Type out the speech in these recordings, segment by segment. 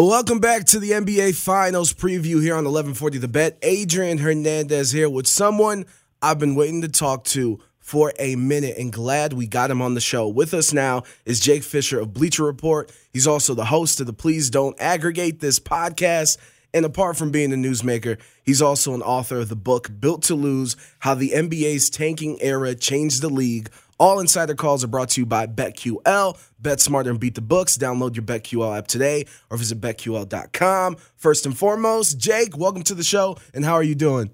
Welcome back to the NBA Finals preview here on 1140 The Bet. Adrian Hernandez here with someone I've been waiting to talk to for a minute and glad we got him on the show. With us now is Jake Fisher of Bleacher Report. He's also the host of the Please Don't Aggregate This podcast. And apart from being a newsmaker, he's also an author of the book Built to Lose How the NBA's Tanking Era Changed the League. All insider calls are brought to you by BetQL. Bet smarter and beat the books. Download your BetQL app today or visit BetQL.com. First and foremost, Jake, welcome to the show. And how are you doing?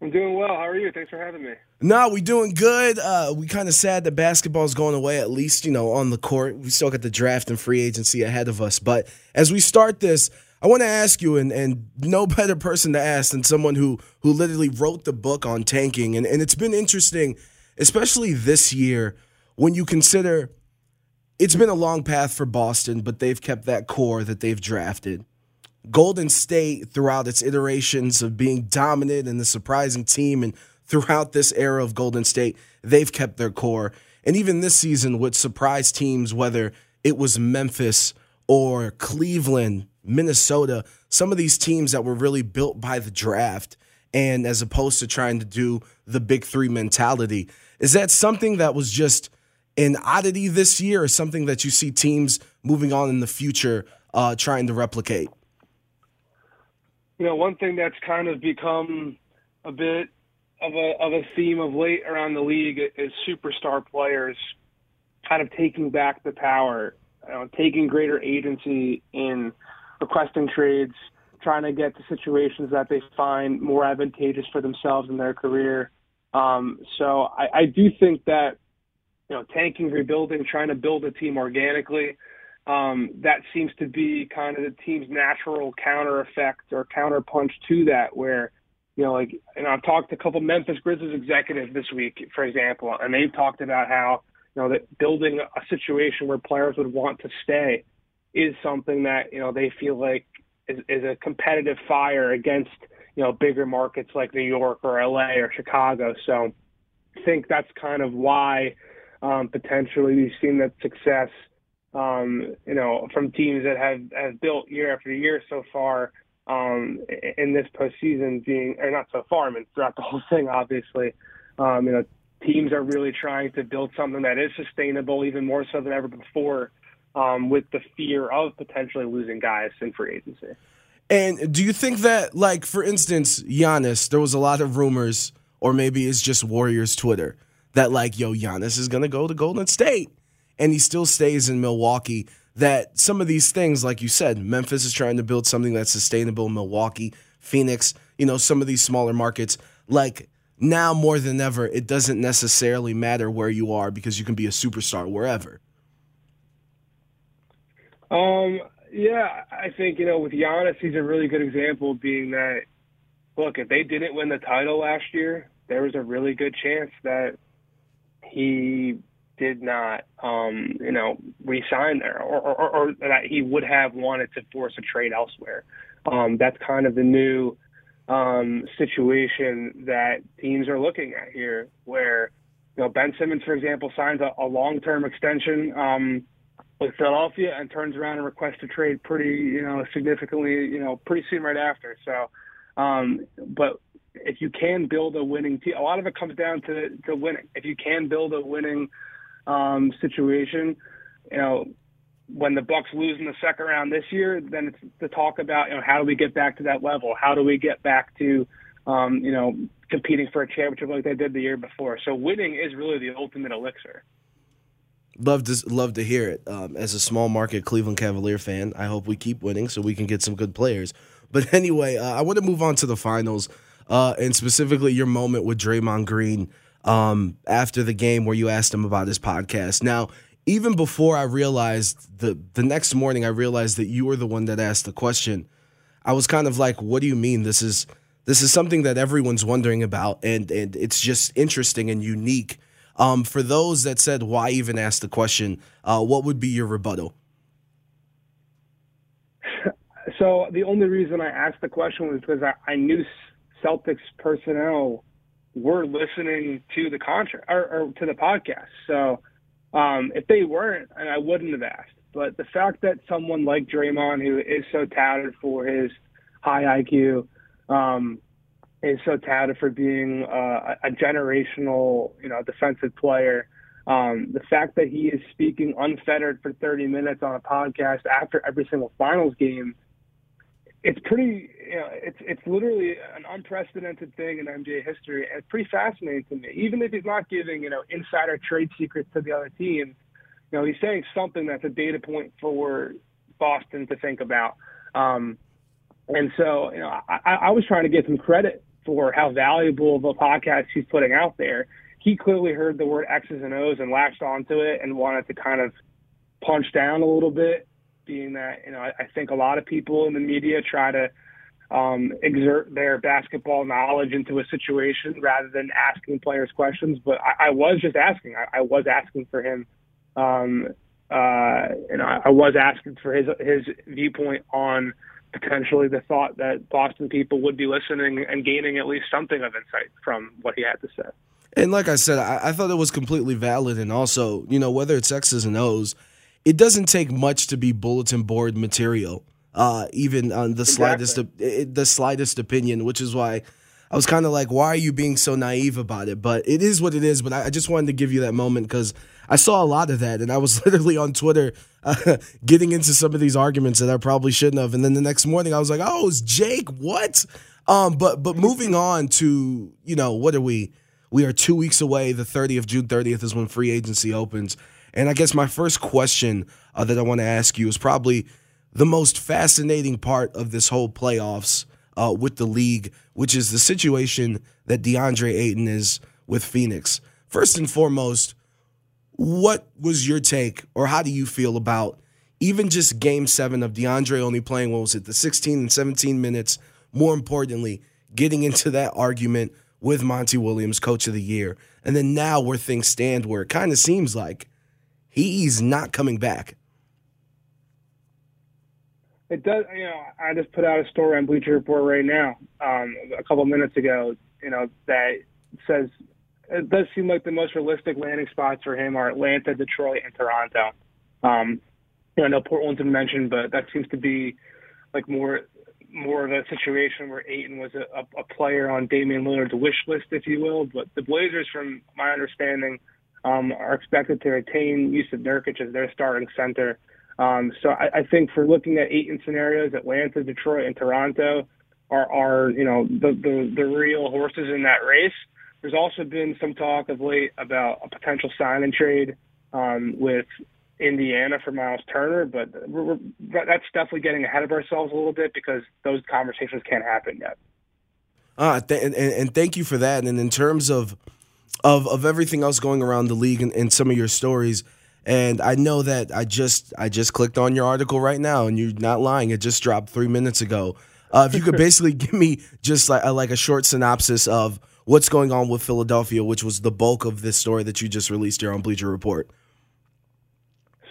I'm doing well. How are you? Thanks for having me. No, we're doing good. Uh, we kind of sad that basketball's going away, at least, you know, on the court. We still got the draft and free agency ahead of us. But as we start this, I want to ask you, and, and no better person to ask than someone who who literally wrote the book on tanking. And, and it's been interesting, especially this year, when you consider it's been a long path for Boston, but they've kept that core that they've drafted. Golden State, throughout its iterations of being dominant and the surprising team, and throughout this era of Golden State, they've kept their core. And even this season, with surprise teams, whether it was Memphis or Cleveland, Minnesota, some of these teams that were really built by the draft, and as opposed to trying to do the big three mentality. Is that something that was just an oddity this year, or something that you see teams moving on in the future uh, trying to replicate? You know, one thing that's kind of become a bit of a of a theme of late around the league is superstar players kind of taking back the power, you know, taking greater agency in requesting trades, trying to get to situations that they find more advantageous for themselves in their career. Um, so I, I do think that you know tanking, rebuilding, trying to build a team organically. Um, that seems to be kind of the team's natural counter effect or counter punch to that, where you know, like, and I've talked to a couple Memphis Grizzlies executives this week, for example, and they've talked about how you know that building a situation where players would want to stay is something that you know they feel like is, is a competitive fire against you know bigger markets like New York or LA or Chicago. So I think that's kind of why um, potentially we've seen that success. Um, you know, from teams that have have built year after year so far um, in this postseason, being or not so far. I mean, throughout the whole thing, obviously, um, you know, teams are really trying to build something that is sustainable, even more so than ever before um, with the fear of potentially losing guys in free agency. And do you think that, like, for instance, Giannis, there was a lot of rumors, or maybe it's just Warriors Twitter, that, like, yo, Giannis is going to go to Golden State and he still stays in Milwaukee. That some of these things, like you said, Memphis is trying to build something that's sustainable, Milwaukee, Phoenix, you know, some of these smaller markets, like, now more than ever, it doesn't necessarily matter where you are because you can be a superstar wherever. Um, yeah, I think you know with Giannis, he's a really good example, being that look, if they didn't win the title last year, there was a really good chance that he did not, um, you know, resign there, or, or, or that he would have wanted to force a trade elsewhere. Um, that's kind of the new um, situation that teams are looking at here, where you know Ben Simmons, for example, signs a, a long-term extension. Um, with Philadelphia and turns around and requests a trade pretty, you know, significantly, you know, pretty soon right after. So, um, but if you can build a winning team, a lot of it comes down to to winning. If you can build a winning um, situation, you know, when the Bucks lose in the second round this year, then it's to talk about you know how do we get back to that level? How do we get back to um, you know competing for a championship like they did the year before? So winning is really the ultimate elixir. Love to love to hear it. Um, as a small market Cleveland Cavalier fan, I hope we keep winning so we can get some good players. But anyway, uh, I want to move on to the finals uh, and specifically your moment with Draymond Green um, after the game where you asked him about his podcast. Now, even before I realized the the next morning, I realized that you were the one that asked the question. I was kind of like, "What do you mean? This is this is something that everyone's wondering about, and and it's just interesting and unique." Um, for those that said, "Why even ask the question?" Uh, what would be your rebuttal? So the only reason I asked the question was because I, I knew Celtics personnel were listening to the contract or, or to the podcast. So um, if they weren't, and I wouldn't have asked. But the fact that someone like Draymond, who is so touted for his high IQ, um, is so touted for being uh, a generational, you know, defensive player. Um, the fact that he is speaking unfettered for 30 minutes on a podcast after every single finals game it's pretty you know it's it's literally an unprecedented thing in NBA history and it's pretty fascinating to me. Even if he's not giving, you know, insider trade secrets to the other team, you know, he's saying something that's a data point for Boston to think about. Um, and so, you know, I, I was trying to give him credit for how valuable a podcast he's putting out there. He clearly heard the word X's and O's and latched onto it and wanted to kind of punch down a little bit being that you know I, I think a lot of people in the media try to um, exert their basketball knowledge into a situation rather than asking players questions. But I, I was just asking. I, I was asking for him. Um, uh, and I, I was asking for his his viewpoint on potentially the thought that Boston people would be listening and gaining at least something of insight from what he had to say. And like I said, I, I thought it was completely valid. And also, you know, whether it's X's and O's, it doesn't take much to be bulletin board material, uh, even on the exactly. slightest the slightest opinion, which is why I was kind of like, why are you being so naive about it? But it is what it is. But I, I just wanted to give you that moment because I saw a lot of that, and I was literally on Twitter uh, getting into some of these arguments that I probably shouldn't have. And then the next morning, I was like, oh, it's Jake. What? Um, but but moving on to you know what are we? We are two weeks away. The 30th, June 30th is when free agency opens. And I guess my first question uh, that I want to ask you is probably the most fascinating part of this whole playoffs uh, with the league, which is the situation that DeAndre Ayton is with Phoenix. First and foremost, what was your take, or how do you feel about even just game seven of DeAndre only playing, what was it, the 16 and 17 minutes? More importantly, getting into that argument with Monty Williams, coach of the year. And then now where things stand, where it kind of seems like He's not coming back. It does. You know, I just put out a story on Bleacher Report right now, um, a couple minutes ago. You know that says it does seem like the most realistic landing spots for him are Atlanta, Detroit, and Toronto. Um, you know, I know Portland's been mentioned, but that seems to be like more more of a situation where Ayton was a, a player on Damian Lillard's wish list, if you will. But the Blazers, from my understanding, um, are expected to retain Jusuf Nurkic as their starting center. Um, so I, I think for looking at Ayton scenarios, Atlanta, Detroit, and Toronto are, are you know the, the the real horses in that race. There's also been some talk of late about a potential sign and trade um, with Indiana for Miles Turner, but we're, we're, that's definitely getting ahead of ourselves a little bit because those conversations can't happen yet. Uh, th- and, and thank you for that. And in terms of of of everything else going around the league and, and some of your stories. And I know that I just I just clicked on your article right now, and you're not lying. It just dropped three minutes ago. Uh, if you could basically give me just like a, like a short synopsis of what's going on with Philadelphia, which was the bulk of this story that you just released here on Bleacher Report.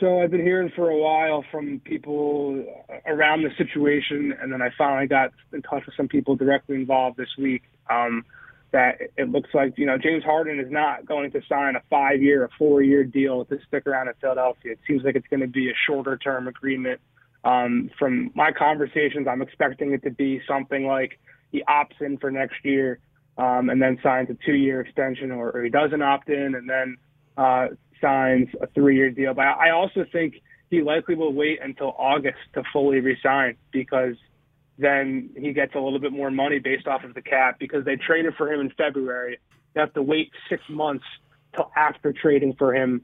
So I've been hearing for a while from people around the situation, and then I finally got in touch with some people directly involved this week. Um, that it looks like you know James Harden is not going to sign a five-year, a four-year deal to stick around in Philadelphia. It seems like it's going to be a shorter-term agreement. Um, from my conversations, I'm expecting it to be something like he opts in for next year um, and then signs a two-year extension, or, or he doesn't opt in and then uh, signs a three-year deal. But I also think he likely will wait until August to fully resign because then he gets a little bit more money based off of the cap because they traded for him in February. They have to wait six months till after trading for him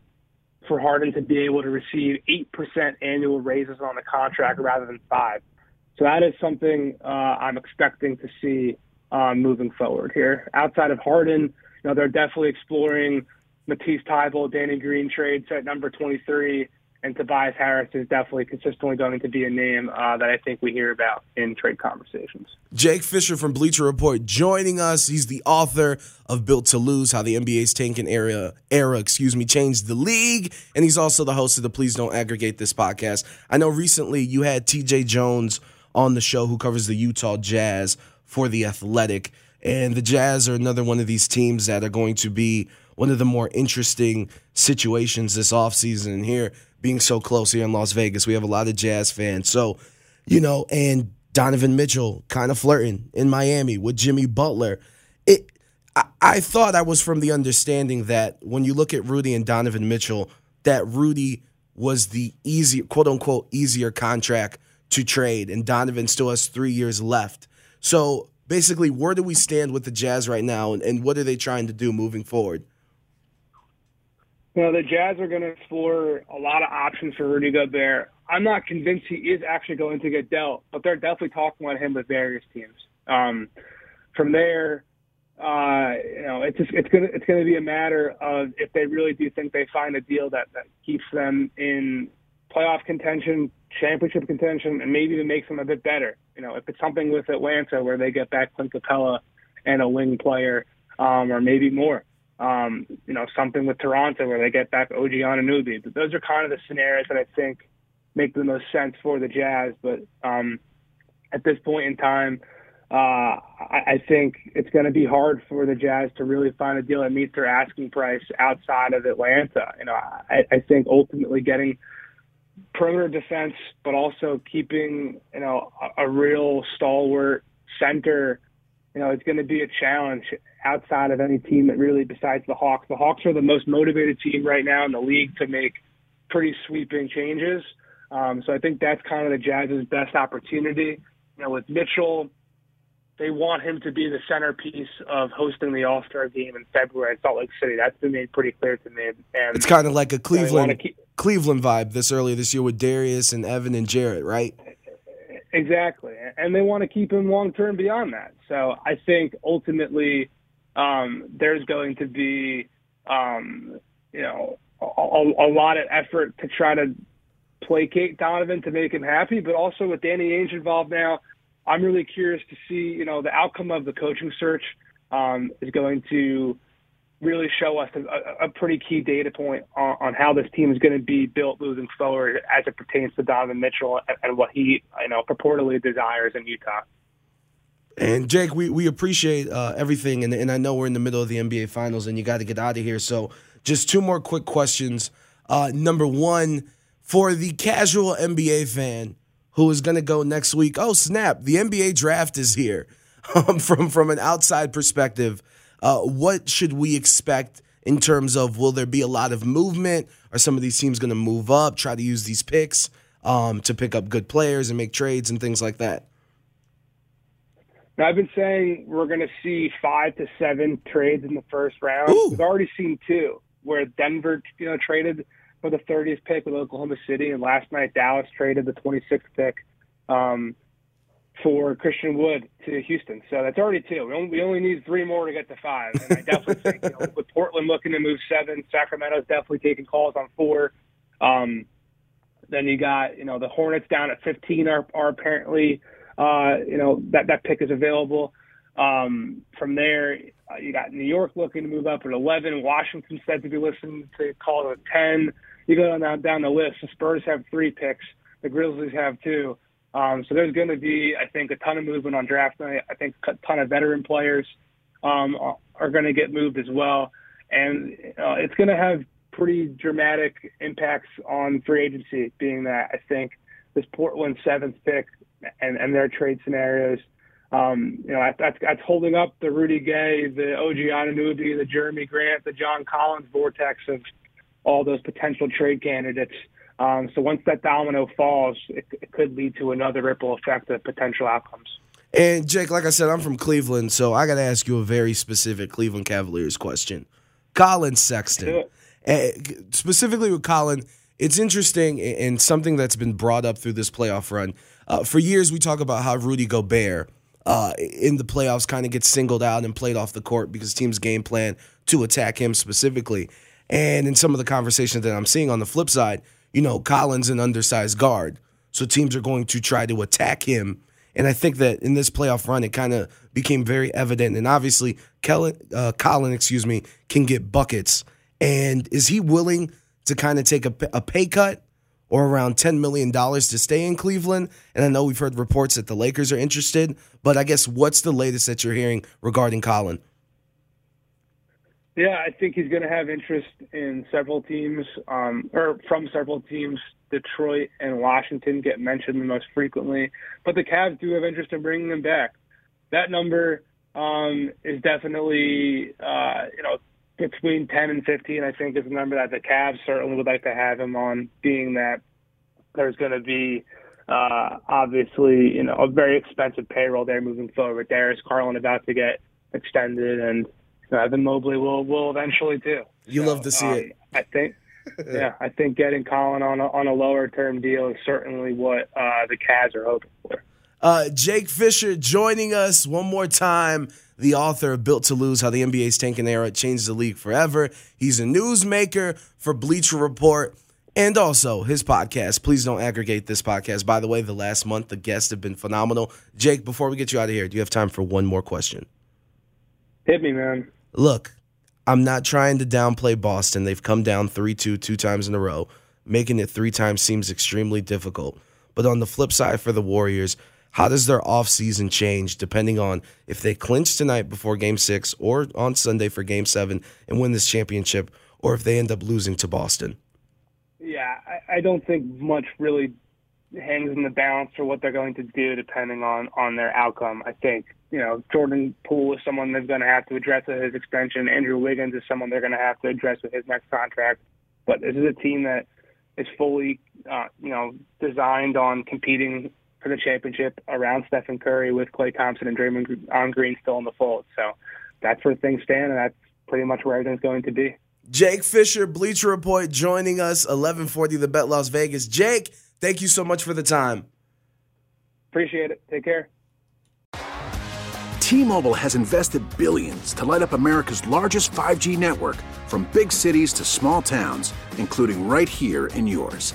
for Harden to be able to receive 8% annual raises on the contract rather than five. So that is something uh, I'm expecting to see um, moving forward here. Outside of Harden, you know, they're definitely exploring Matisse Thybulle, Danny Green trades at number 23, and Tobias Harris is definitely consistently going to be a name uh, that I think we hear about in trade conversations. Jake Fisher from Bleacher Report joining us. He's the author of Built to Lose: How the NBA's tanking era era, excuse me, changed the league, and he's also the host of the Please Don't Aggregate This podcast. I know recently you had T.J. Jones on the show who covers the Utah Jazz for the Athletic, and the Jazz are another one of these teams that are going to be one of the more interesting situations this offseason. Here being so close here in Las Vegas. We have a lot of Jazz fans. So, you know, and Donovan Mitchell kind of flirting in Miami with Jimmy Butler. It I, I thought I was from the understanding that when you look at Rudy and Donovan Mitchell, that Rudy was the easy quote unquote easier contract to trade, and Donovan still has three years left. So basically, where do we stand with the Jazz right now, and, and what are they trying to do moving forward? You know, the Jazz are going to explore a lot of options for Rudy Gobert. I'm not convinced he is actually going to get dealt, but they're definitely talking about him with various teams. Um, from there, uh, you know, it's just, it's gonna it's gonna be a matter of if they really do think they find a deal that that keeps them in playoff contention, championship contention, and maybe even makes them a bit better. You know, if it's something with Atlanta where they get back Clint Capela and a wing player, um, or maybe more um, you know, something with Toronto where they get back OG Anunoby. But those are kind of the scenarios that I think make the most sense for the Jazz. But um, at this point in time, uh, I, I think it's going to be hard for the Jazz to really find a deal that meets their asking price outside of Atlanta. You know, I, I think ultimately getting perimeter defense, but also keeping you know a, a real stalwart center you know, it's going to be a challenge outside of any team that really, besides the Hawks. The Hawks are the most motivated team right now in the league to make pretty sweeping changes. Um, so I think that's kind of the Jazz's best opportunity. You know, with Mitchell, they want him to be the centerpiece of hosting the All Star game in February in Salt Lake City. That's been made pretty clear to me. And it's kind of like a Cleveland keep, Cleveland vibe this earlier this year with Darius and Evan and Jarrett, right? Exactly, and they want to keep him long term beyond that. So I think ultimately um, there's going to be, um, you know, a, a, lot of effort to try to placate Donovan to make him happy, but also with Danny Ainge involved now, I'm really curious to see, you know, the outcome of the coaching search um, is going to really show us a, a pretty key data point on, on, how this team is going to be built moving forward as it pertains to Donovan Mitchell and, and what he, you know, purportedly desires in Utah. And Jake, we, we appreciate uh, everything, and, and I know we're in the middle of the NBA Finals, and you got to get out of here. So, just two more quick questions. Uh, number one, for the casual NBA fan who is going to go next week, oh snap, the NBA draft is here. Um, from from an outside perspective, uh, what should we expect in terms of will there be a lot of movement? Are some of these teams going to move up, try to use these picks um, to pick up good players and make trades and things like that? Now, I've been saying we're going to see five to seven trades in the first round. Ooh. We've already seen two, where Denver, you know, traded for the 30th pick with Oklahoma City, and last night Dallas traded the 26th pick. Um, for Christian Wood to Houston. So that's already two. We only, we only need three more to get to five. And I definitely think you know, with Portland looking to move seven, Sacramento's definitely taking calls on four. Um, then you got you know the Hornets down at 15 are, are apparently uh, you know that that pick is available. Um, from there, uh, you got New York looking to move up at 11. Washington said to be listening to calls at 10. You go down down the list. The Spurs have three picks. The Grizzlies have two. Um, so there's going to be, I think, a ton of movement on draft night. I think a ton of veteran players um, are going to get moved as well, and uh, it's going to have pretty dramatic impacts on free agency. Being that I think this Portland seventh pick and, and their trade scenarios, um, you know, that's, that's holding up the Rudy Gay, the OG Anunoby, the Jerami Grant, the John Collins vortex of all those potential trade candidates Um, so once that domino falls, it, it could lead to another ripple effect of potential outcomes. And Jake, like I said, I'm from Cleveland, so I got to ask you a very specific Cleveland Cavaliers question. Collin Sexton, uh, specifically with Collin, it's interesting and something that's been brought up through this playoff run. Uh, for years, we talk about how Rudy Gobert uh, in the playoffs kind of gets singled out and played off the court because teams game plan to attack him specifically. And in some of the conversations that I'm seeing on the flip side, you know, Collin's an undersized guard, so teams are going to try to attack him. And I think that in this playoff run, it kind of became very evident. And obviously, Kellen, uh, Collin, excuse me, can get buckets. And is he willing to kind of take a, a pay cut or around $10 million to stay in Cleveland. And I know we've heard reports that the Lakers are interested, but I guess what's the latest that you're hearing regarding Collin? Yeah, I think he's going to have interest in several teams, um, or from several teams. Detroit and Washington get mentioned the most frequently, but the Cavs do have interest in bringing him back. That number um, is definitely, uh, you know, between 10 and 15, I think, is a number that the Cavs certainly would like to have him on, being that there's going to be uh, obviously, you know, a very expensive payroll there moving forward. Darius Garland about to get extended, and you know, Evan Mobley will will eventually too. You so, love to see um, it. I think. yeah, I think getting Collin on a, on a lower term deal is certainly what uh, the Cavs are hoping for. Uh, Jake Fisher joining us one more time the author of Built to Lose How the NBA's Tanking Era Changed the League Forever. He's a newsmaker for Bleacher Report and also his podcast. Please don't aggregate this podcast. By the way, the last month, the guests have been phenomenal. Jake, before we get you out of here, do you have time for one more question? Hit me, man. Look, I'm not trying to downplay Boston. They've come down 3 2 two times in a row. Making it three times seems extremely difficult. But on the flip side for the Warriors, how does their offseason change depending on if they clinch tonight before game six or on Sunday for game seven and win this championship, or if they end up losing to Boston? Yeah, I, I don't think much really hangs in the balance for what they're going to do depending on on their outcome. I think you know Jordan Poole is someone they're going to have to address with his extension. Andrew Wiggins is someone they're going to have to address with his next contract. But this is a team that is fully uh, you know designed on competing for the championship around Stephen Curry with Klay Thompson and Draymond Green still in the fold. So that's where things stand, and that's pretty much where everything's going to be. Jake Fisher, Bleacher Report, joining us, 1140 The Bet Las Vegas. Jake, thank you so much for the time. Appreciate it. Take care. T-Mobile has invested billions to light up America's largest 5G network from big cities to small towns, including right here in yours.